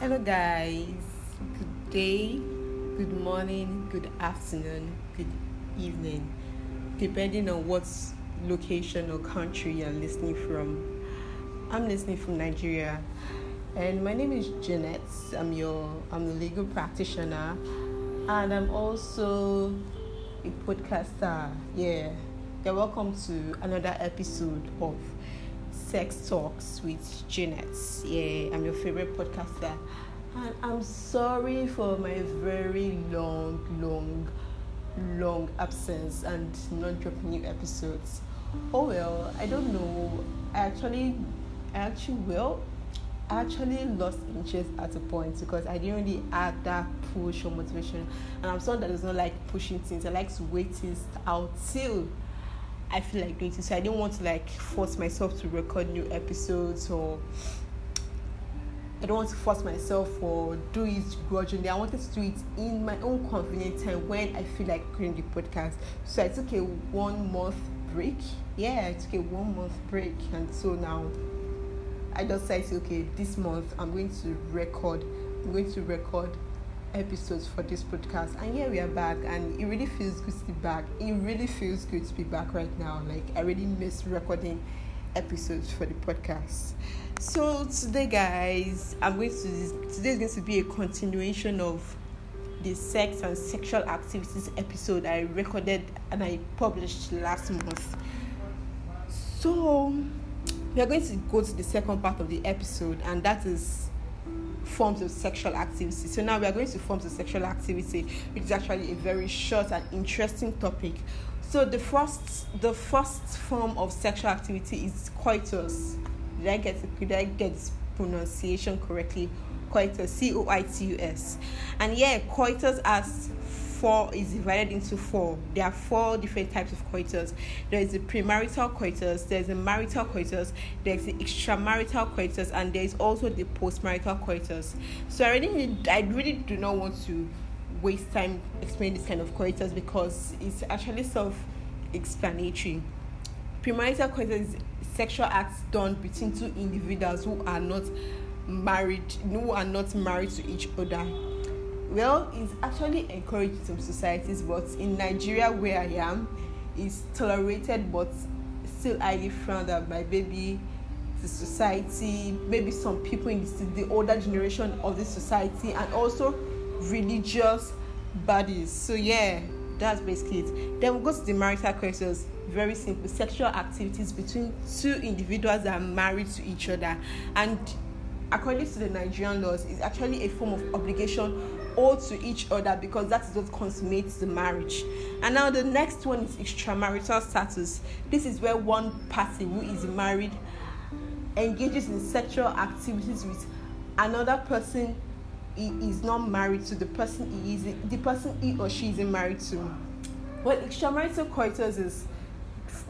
Hello, guys. Good day, good morning, good afternoon, good evening, depending on what location or country you're listening from. I'm listening from Nigeria, and my name is Jeanette. I'm your I'm a legal practitioner, and I'm also a podcaster. Yeah, you're welcome to another episode of Sex Talks with Jeanette. Yeah, I'm your favorite podcaster. And I'm sorry for my very long, long, long absence and not dropping new episodes. Oh well, I don't know. I actually, I actually will. I actually lost interest at a point because I didn't really have that push or motivation. And I'm someone that does not like pushing things. I like to wait things out till I feel like doing it. So I didn't want to like force myself to record new episodes or I don't want to force myself or do it grudgingly. I wanted to do it in my own convenient time when I feel like creating the podcast. So I took a one month break. Yeah, I took a one month break and so now I just said okay, this month I'm going to record I'm going to record episodes for this podcast and yeah we are back and it really feels good to be back. It really feels good to be back right now. Like i really miss recording episodes for the podcast. So today guys i'm going to today is going to be a continuation of the sex and sexual activities episode i recorded and i published last month. So we are going to go to the second part of the episode and that is forms of sexual activity. So now we are going to forms of sexual activity, which is actually a very short and interesting topic. So the first the first form of sexual activity is coitus. Did I get? Did I get pronunciation correctly? Coitus, C O I T U S. And yeah, coitus has four is divided into four. There are four different types of coitus. There is the premarital coitus, there's the marital coitus, there's the extramarital coitus, and there is also the postmarital coitus. So I really, I really do not want to waste time explaining this kind of coitus because it's actually self-explanatory. Premarital coitus is sexual acts done between two individuals who are not married, who are not married to each other well it's actually encouraged in some societies but in nigeria where i am it's tolerated but still highly frowned at by maybe the society maybe some people in the, the older generation of the society and also religious bodies. So yeah that's basically it. Then we go to the marital coitus. Very simple. Sexual activities between two individuals that are married to each other. And according to the nigerian laws is actually a form of obligation owed to each other because that is what consummates the marriage. And now the next one is extramarital coitus. This is where one party who is married engages in sexual activities with another person he is not married to the person he is the person he or she isn't married to. Well, extramarital coitus is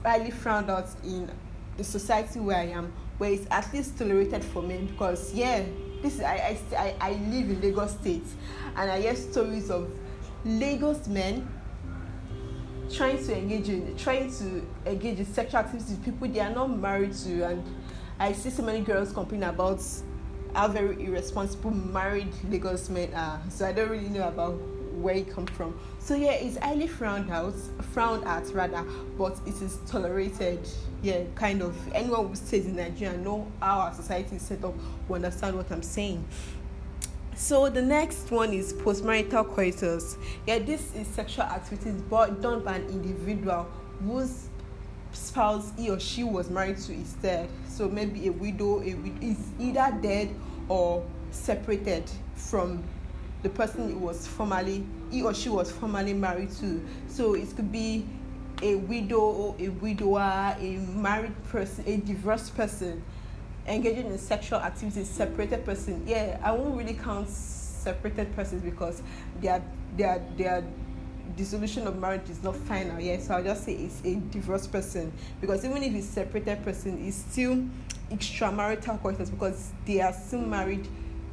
highly frowned out in the society where I am, where it's at least tolerated for men because yeah, this is I, I, I live in Lagos State and I hear stories of Lagos men trying to engage in trying to engage in sexual activities with people they are not married to and I see so many girls complain about how very irresponsible married Lagos men are. So I don't really know about where it come from. So yeah, it's highly frowned out, frowned at rather, but it is tolerated. Yeah, kind of. Anyone who stays in Nigeria know how our society is set up will understand what I'm saying. So the next one is postmarital coitus. Yeah, this is sexual activities but done by an individual whose spouse he or she was married to is dead. So maybe a widow, a widow is either dead or separated from the person was formerly he or she was formerly married to. So it could be a widow, a widower, a married person, a divorced person engaging in sexual activities, separated person. Yeah, I won't really count separated persons because their their their dissolution of marriage is not final yet. So I'll just say it's a divorced person because even if it's separated person, it's still extramarital coitus because they are still married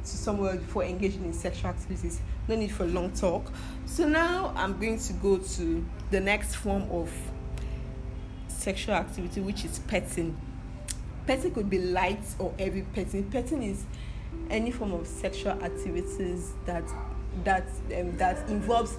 to someone before engaging in sexual activities. No need for long talk. So now I'm going to go to the next form of sexual activity, which is petting. Petting could be light or heavy petting. Petting is any form of sexual activities that that um, that involves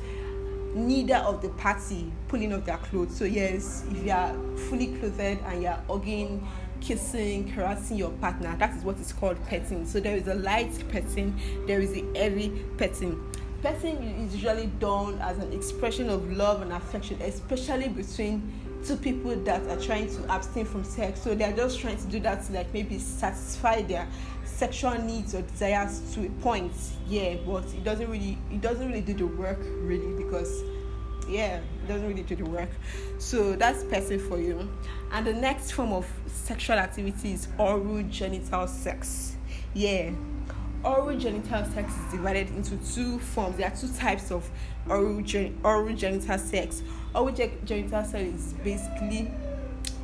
neither of the party pulling off their clothes. So yes, if you are fully clothed and you are hugging, kissing, caressing your partner, that is what is called petting. So there is a light petting, there is a heavy petting. Petting is usually done as an expression of love and affection, especially between two people that are trying to abstain from sex. So they are just trying to do that to like maybe satisfy their sexual needs or desires to a point yeah but it doesn't really it doesn't really do the work really because yeah it doesn't really do the work so that's person for you and the next form of sexual activity is oral genital sex. Yeah. Oral genital sex is divided into two forms. There are two types of oral, gen- oral genital sex. Oral ge- genital sex is basically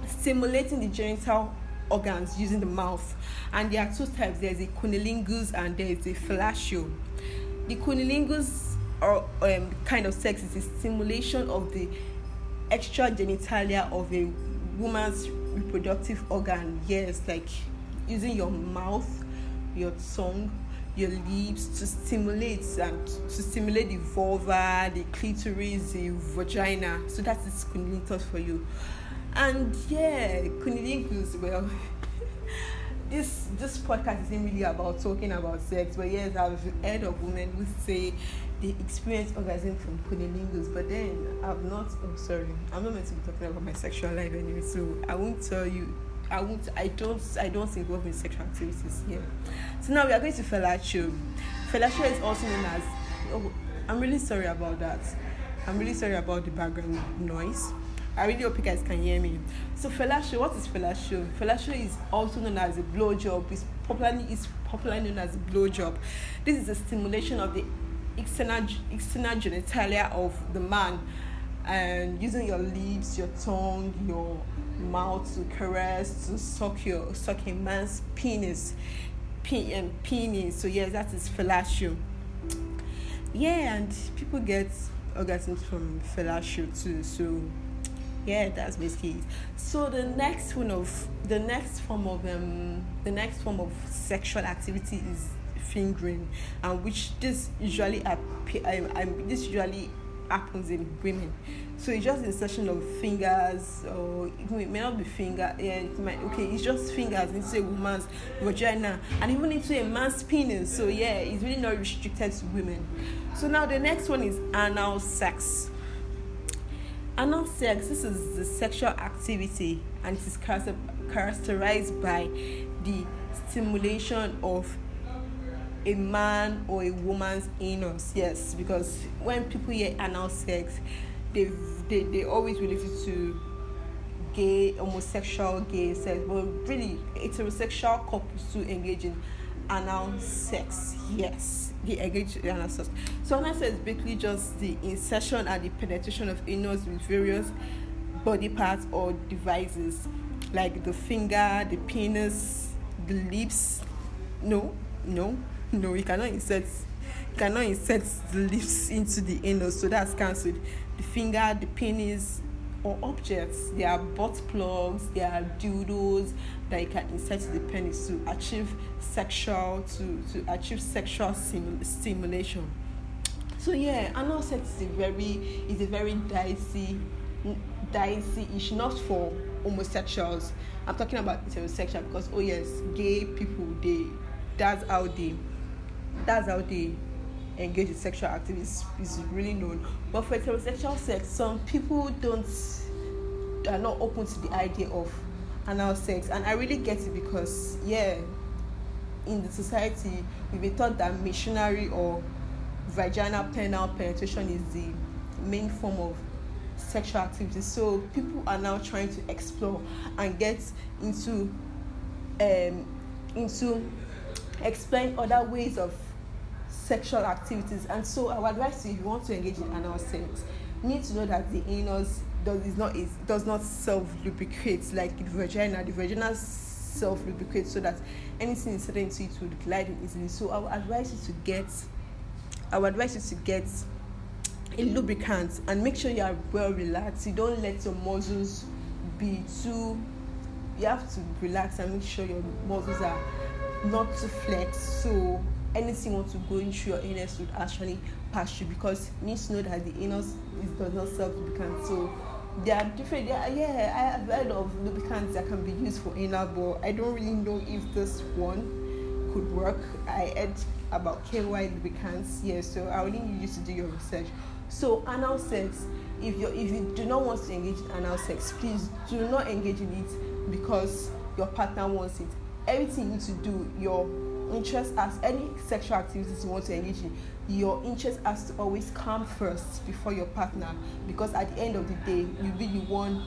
stimulating the genital organs using the mouth. And there are two types. There's a cunnilingus and there's a fellatio. The cunnilingus or um, kind of sex is a stimulation of the extra genitalia of a woman's reproductive organ. Yes, like using your mouth, your tongue, your lips to stimulate and to stimulate the vulva, the clitoris, the vagina. So that is cunnilingus for you. And yeah, cunnilingus, well, this this podcast isn't really about talking about sex, but yes, I've heard of women who say they experience orgasm from cunnilingus, but then I've not. Oh, sorry, I'm not meant to be talking about my sexual life anyway, so I won't tell you. I won't. I don't. I don't involve in sexual activities here. So now we are going to fellatio. Fellatio is also known as. Oh, I'm really sorry about that. I'm really sorry about the background noise. I really hope you guys can hear me. So fellatio, what is fellatio? Fellatio is also known as a blowjob. It's popularly is popularly known as a blowjob. This is a stimulation of the external external genitalia of the man, and using your lips, your tongue, your mouth to caress, to suck your suck a man's penis, pe- um, penis. So yes, that is fellatio. Yeah, and people get orgasms from fellatio too. So yeah that's basically it so the next one of the next form of um the next form of sexual activity is fingering and which this usually appear um, um, this usually happens in women. So it's just insertion of fingers or it may not be finger yeah it might, okay it's just fingers into a woman's vagina and even into a man's penis. So yeah it's really not restricted to women. So now the next one is anal sex. Anal sex, this is the sexual activity and it is characterized by the stimulation of a man or a woman's anus. Yes, because when people hear anal sex, they they, they always relate it to gay, homosexual, gay sex, but really heterosexual couples to engage in anal sex. Yes the engage anal sex. So anal sex is basically just the insertion and the penetration of anus with various body parts or devices like the finger, the penis, the lips. No, no, no, you cannot insert you cannot insert the lips into the anus, so that's cancelled. The finger, the penis, or objects. There are butt plugs, there are dildos that you can insert the penis to achieve sexual to, to achieve sexual sim- stimulation. So yeah, anal sex is a very is a very dicey dicey issue, not for homosexuals. I'm talking about heterosexual because oh yes, gay people they that's how they that's how they engage in sexual activities is really known. But for heterosexual sex, some people don't are not open to the idea of anal sex, and I really get it because yeah, in the society we've been taught that missionary or vaginal penile penetration is the main form of sexual activity. So people are now trying to explore and get into um into explain other ways of sexual activities. And so I would advise you if you want to engage in anal sex, you need to know that the anus does is not is does not self lubricate like the vagina. The vagina self lubricate so that anything inserted into it would glide in easily. So I would advise you to get I would advise you to get a lubricant and make sure you are well relaxed. You don't let your muscles be too you have to relax and make sure your muscles are not too flexed so anything you want to go into your anus would actually pass you because you need to know that the anus is, does not self lubricant. So there are different there are, yeah i have heard of lubricants that can be used for anal but i don't really know if this one could work. I heard about ky lubricants yeah so i would need you to do your research. So anal sex if you if you do not want to engage in anal sex please do not engage in it because your partner wants it. Everything you need to do your interest as any sexual activities you want to engage in your interest has to always come first before your partner. Because at the end of the day you'll be the one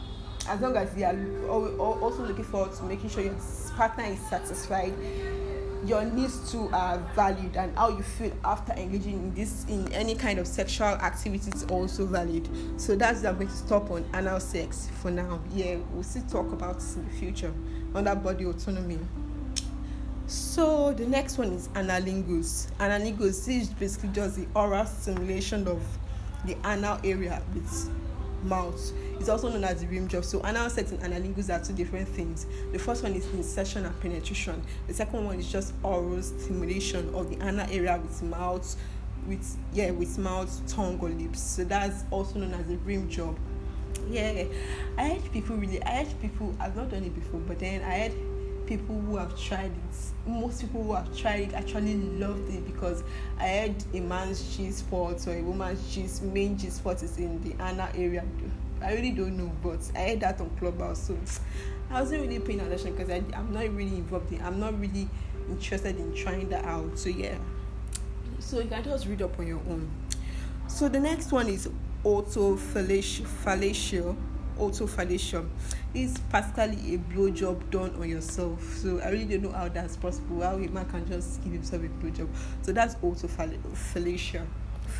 as long as you are also looking forward to making sure your partner is satisfied your needs too are valued and how you feel after engaging in this in any kind of sexual activity is also valid so that's i'm going to stop on anal sex for now. Yeah we'll still talk about this in the future. Under body autonomy so the next one is analingus. Analingus is basically just the oral stimulation of the anal area with mouth. It's also known as the rim job. So anal sex and analingus are two different things. The first one is insertion and penetration. The second one is just oral stimulation of the anal area with mouth, with yeah, with mouth, tongue or lips. So that's also known as the rim job. Yeah, I had people really. I had people. I've not done it before, but then I had people who have tried it. Most people who have tried it actually loved it because i had a man's G spot or a woman's cheese main g spot is in the anna area. I really don't know but i heard that on clubhouse so i wasn't really paying attention because i'm not really involved in i'm not really interested in trying that out so yeah. So you can just read up on your own. So the next one is autofellatio autofellatio is practically a blowjob done on yourself. So I really don't know how that's possible. How a man can just give himself a blowjob. So that's autofellatio,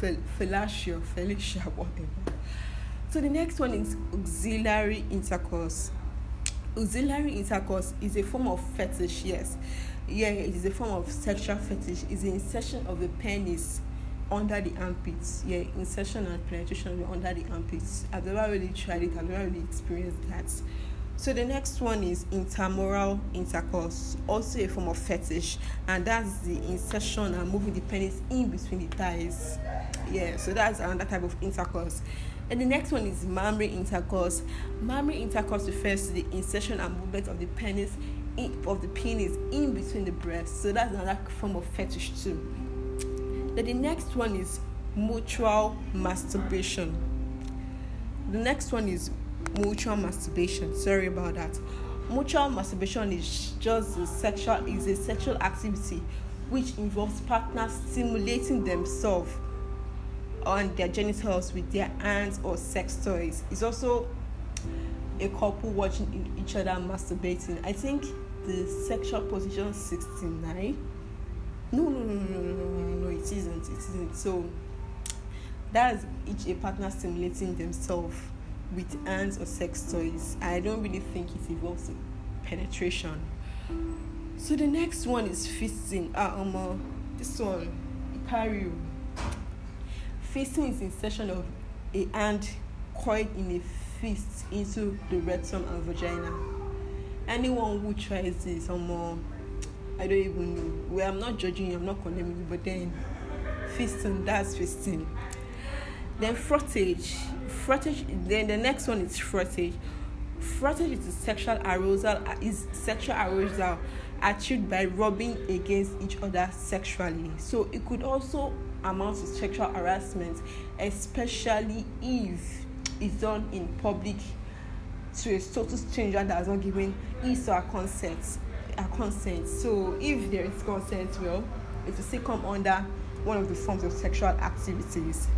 fellatio, fellatio, whatever. So the next one is axillary intercourse. Axillary intercourse is a form of fetish. Yes, yeah, it is a form of sexual fetish. The insertion of a penis under the armpits. Yeah, insertion and penetration under the armpits. I've never really tried it. I've never really experienced that. So the next one is interfemoral intercourse, also a form of fetish, and that's the insertion and moving the penis in between the thighs. Yeah, so that's another type of intercourse. And the next one is mammary intercourse. Mammary intercourse refers to the insertion and movement of the penis in, of the penis in between the breasts. So that's another form of fetish too. Then the next one is mutual masturbation. The next one is mutual masturbation. Sorry about that. Mutual masturbation is just a sexual is a sexual activity which involves partners stimulating themselves on their genitals with their hands or sex toys. It's also a couple watching each other masturbating. I think the sexual position 69. No, no, no, no, no, no, no, it isn't. It isn't. So that's each a partner stimulating themselves with hands or sex toys. I don't really think it involves penetration. So the next one is fisting. Ah, um, uh, this one, Icario. Fisting is insertion of a hand coiled in a fist into the rectum and vagina. Anyone who tries this, um, uh, I don't even know. Well, I'm not judging you, I'm not condemning you, but then fisting, that's fisting. Then frottage. Frottage. Then the next one is frottage. Frottage is sexual arousal. Uh, is sexual arousal achieved by rubbing against each other sexually. So it could also amount to sexual harassment, especially if it's done in public to a total stranger that has not given his or her consent. A consent. So if there is consent, well, it will still come under one of the forms of sexual activities.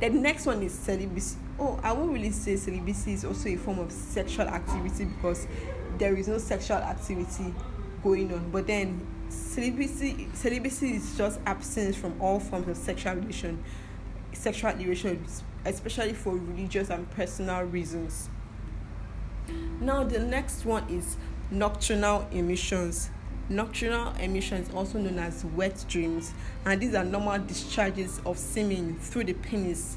Then the next one is celibacy. Oh, I won't really say celibacy is also a form of sexual activity because there is no sexual activity going on. But then celibacy celibacy is just absence from all forms of sexual relation, sexual relations, especially for religious and personal reasons. Now the next one is nocturnal emissions. Nocturnal emissions, also known as wet dreams, and these are normal discharges of semen through the penis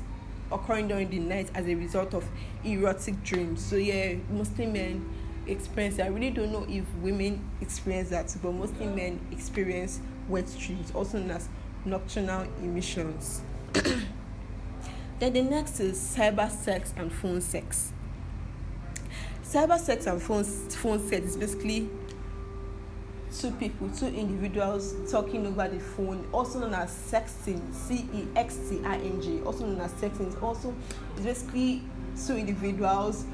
occurring during the night as a result of erotic dreams. So, yeah, mostly men experience I really don't know if women experience that, but mostly men experience wet dreams, also known as nocturnal emissions. then the next is cyber sex and phone sex. Cyber sex and phone, phone sex is basically two people, two individuals talking over the phone, also known as sexting, C E X T I N G, also known as sexting. Also it's basically two individuals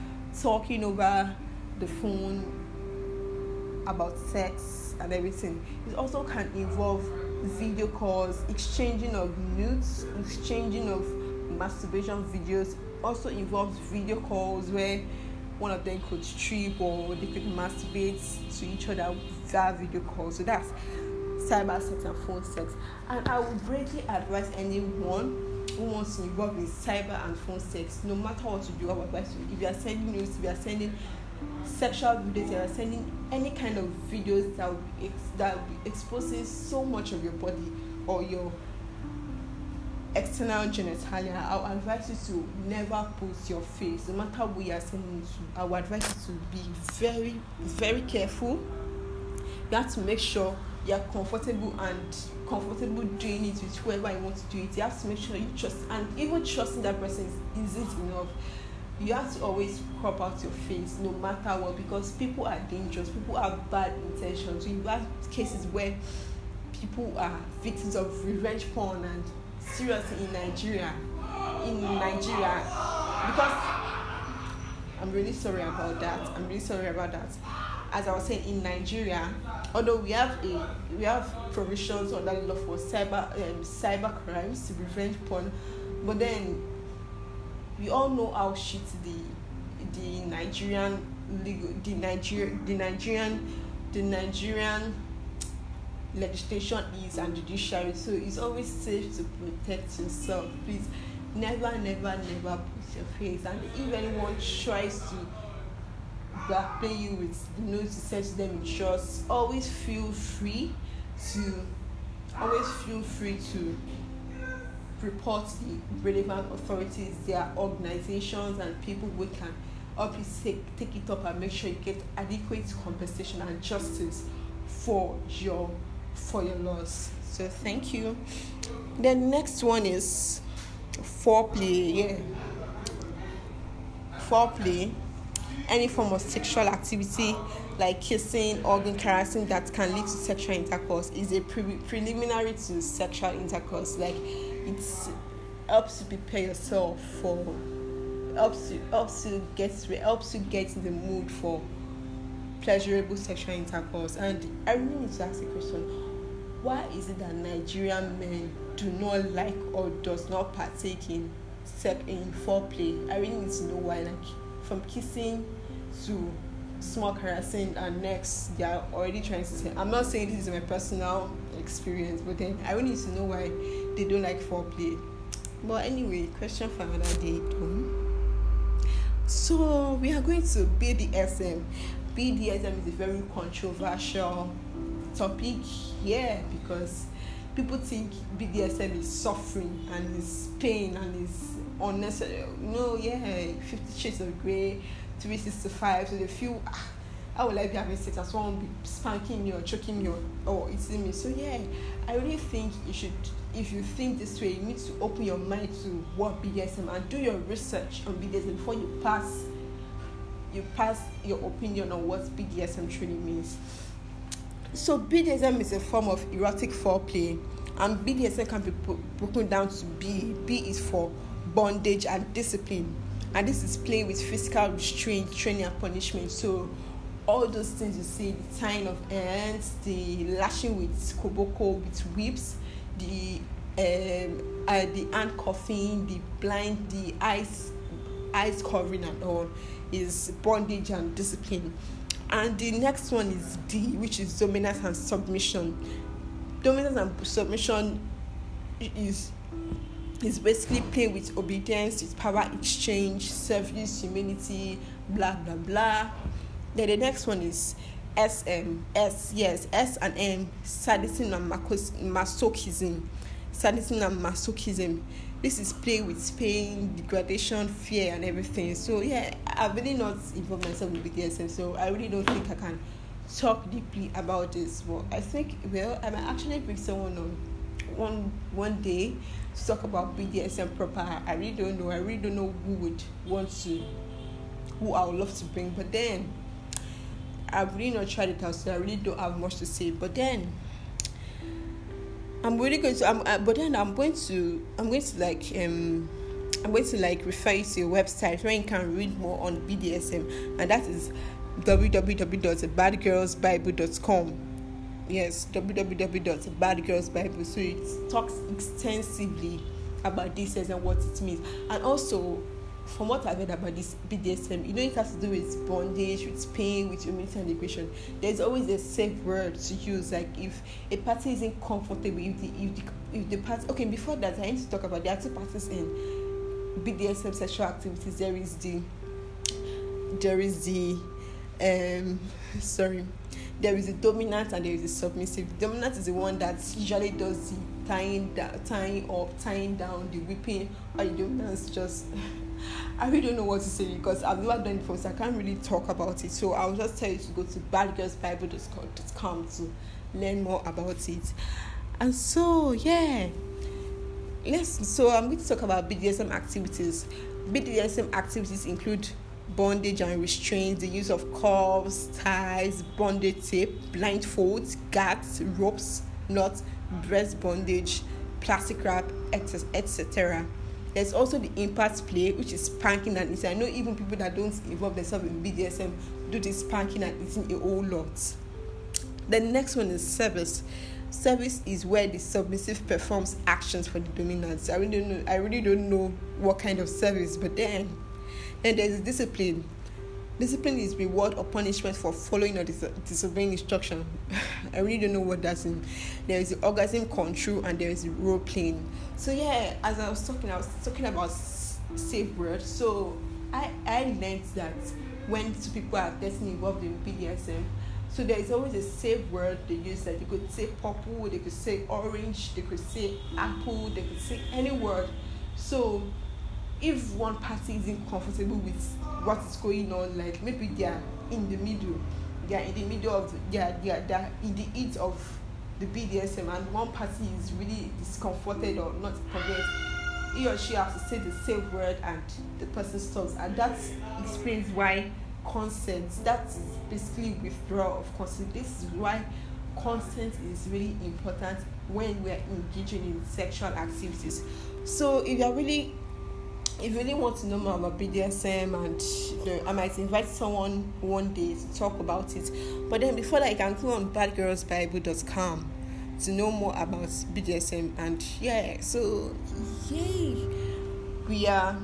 talking over the phone about sex and everything. It also can involve video calls, exchanging of nudes, exchanging of masturbation videos. Also involves video calls where one of them could strip or they could masturbate to each other via video call. So that's cyber sex and phone sex. And I would greatly advise anyone who wants to involve in cyber and phone sex, no matter what you do, I would advise you. If you are sending news, if you are sending sexual videos, you are sending any kind of videos that will be, ex- that will be exposing so much of your body or your external genitalia, I advise you to never put your face, no matter who you are sending to. I would advise you to be very, very careful. You have to make sure you are comfortable and comfortable doing it with whoever you want to do it. You have to make sure you trust, and even trusting that person is, is enough. You have to always crop out your face no matter what because people are dangerous, people have bad intentions. You have cases where people are victims of revenge porn and seriously in Nigeria, in Nigeria, because I'm really sorry about that. I'm really sorry about that. As I was saying, in Nigeria, although we have a we have provisions under the law for cyber um, cyber crimes to prevent porn, but then we all know how shit the the Nigerian legal the Niger the Nigerian the Nigerian legislation is and judiciary so it's always safe to protect yourself. Please never never never put your face. And if anyone tries to backplay you with you know to send to them in trust always feel free to always feel free to report the relevant authorities their organizations and people who can you take, take it up and make sure you get adequate compensation and justice for your for your loss. So thank you. The next one is foreplay. Yeah. Foreplay. Any form of sexual activity like kissing, organ caressing that can lead to sexual intercourse is a pre- preliminary to sexual intercourse. Like it helps to prepare yourself for helps you helps you get helps you get in the mood for pleasurable sexual intercourse. And I really need to ask a question why is it that Nigerian men do not like or does not partake in sex in foreplay? I really need to know why. Like from kissing to small caressing and next they are already trying to say I'm not saying this is my personal experience, but then I really need to know why they don't like foreplay. But anyway, question for another day. So we are going to BDSM. BDSM is a very controversial topic here because people think BDSM is suffering and is pain and is unnecessary. No, yeah, Fifty Shades of Grey, 365. So they feel, ah, how will I be having sex? As someone be spanking me or choking me or, or eating me. So yeah, I really think you should, if you think this way, you need to open your mind to what BDSM and do your research on BDSM before you pass. You pass your opinion on what BDSM truly means. So BDSM is a form of erotic foreplay, and BDSM can be broken down to B. B is for bondage and discipline, and this is playing with physical restraint, training, and punishment. So all those things you see, the tying of hands, the lashing with koboko, with whips, the um, uh, the handcuffing, the blind, the eyes, eyes covering, and all is bondage and discipline. And the next one is D, which is dominance and submission. Dominance and submission is is basically play with obedience, with power exchange, service, humility, blah blah blah. Then the next one is S M S yes S and M sadism and masochism. Sadism and masochism. This is play with pain, degradation, fear, and everything. So yeah, I've really not involved myself with BDSM, so I really don't think I can talk deeply about this. But I think well, I might actually bring someone on one one day to talk about BDSM proper. I really don't know. I really don't know who would want to, who I would love to bring. But then, I've really not tried it out, so I really don't have much to say. But then, I'm really going to. I'm, uh, but then I'm going to. I'm going to like um. I'm going to like refer you to a website where you can read more on BDSM, and that is www.badgirlsbible.com yes www.badgirlsbible so it talks extensively about this and what it means and also from what I've heard about this BDSM, you know, it has to do with bondage, with pain, with humility and aggression. There's always a safe word to use. Like if a party isn't comfortable, if the if the, if the party. Okay, before that, I need to talk about there are two parties in BDSM sexual activities. There is the there is the um sorry there is a dominant and there is a submissive. The dominant is the one that usually does the tying down, tying up, tying down, the whipping, or the dominant just. I really don't know what to say because I've never done it before, so I can't really talk about it. So I'll just tell you to go to badgirlsbible.com to learn more about it. And so, yeah, let's. So I'm going to talk about BDSM activities. BDSM activities include bondage and restraints, the use of cuffs, ties, bondage tape, blindfolds, gags, ropes, knots, breast bondage, plastic wrap, etc. There's also the impact play, which is spanking and eating. I know even people that don't involve themselves in BDSM do this spanking and eating a whole lot. The next one is service. Service is where the submissive performs actions for the dominant. I really don't know. I really don't know what kind of service, but then and there is discipline. Discipline is reward or punishment for following or dis- disobeying instruction. I really don't know what that's in. There is the orgasm control and there is the role playing. So yeah, as I was talking, I was talking about safe word. So I I learned that when two people are getting involved in BDSM, so there is always a safe word they use that they could say purple, they could say orange, they could say apple, they could say any word. So if one party isn't comfortable with what is going on, like maybe they are in the middle, they are in the middle of they are, they are, they are in the heat of the BDSM, and one party is really discomforted or not convinced, he or she has to say the same word and the person stops, and that explains why consent. That is basically withdrawal of consent. This is why consent is really important when we are engaging in sexual activities. So if you are really if you really want to know more about BDSM and you know, I might invite someone one day to talk about it. But then before that, you can go on badgirlsbible.com to know more about BDSM and yeah. So yay, we are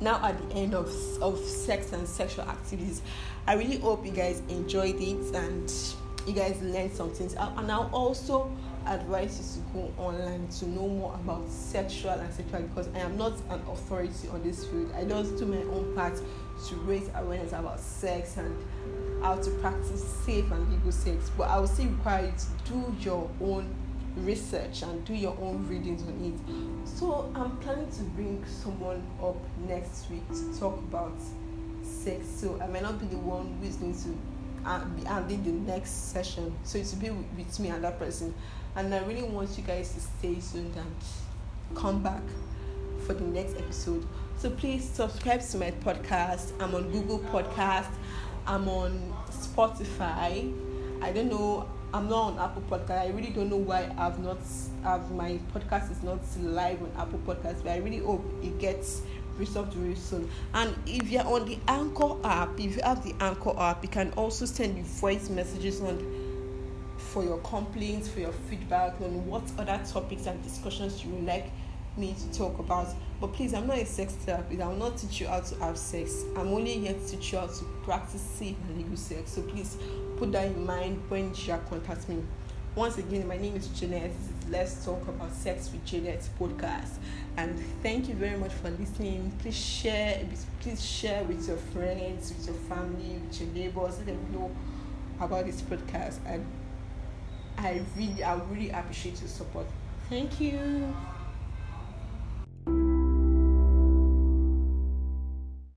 now at the end of of sex and sexual activities. I really hope you guys enjoyed it and you guys learned something. And I'll also advise you to go online to know more about sexual and sexual because I am not an authority on this field. I just do my own part to raise awareness about sex and how to practice safe and legal sex. But I will still require you to do your own research and do your own readings on it. So I'm planning to bring someone up next week to talk about sex. So I might not be the one who is going to uh, be handling the next session. So it will be with, with me and that person and I really want you guys to stay tuned and come back for the next episode. So please subscribe to my podcast. I'm on Google Podcast. I'm on Spotify. I don't know. I'm not on Apple Podcast. I really don't know why I've not. I've, my podcast is not live on Apple Podcast, but I really hope it gets resolved very soon. And if you're on the Anchor app, if you have the Anchor app, you can also send your voice messages on for your complaints, for your feedback on what other topics and discussions you would like me to talk about. But please, I'm not a sex therapist. I will not teach you how to have sex. I'm only here to teach you how to practice safe and legal sex. So please put that in mind when you contact me. Once again, my name is Jeanette. Let's talk about sex with Jeanette podcast. And thank you very much for listening. Please share, please share with your friends, with your family, with your neighbors. Let them know about this podcast. And I really, I really appreciate your support. Thank you.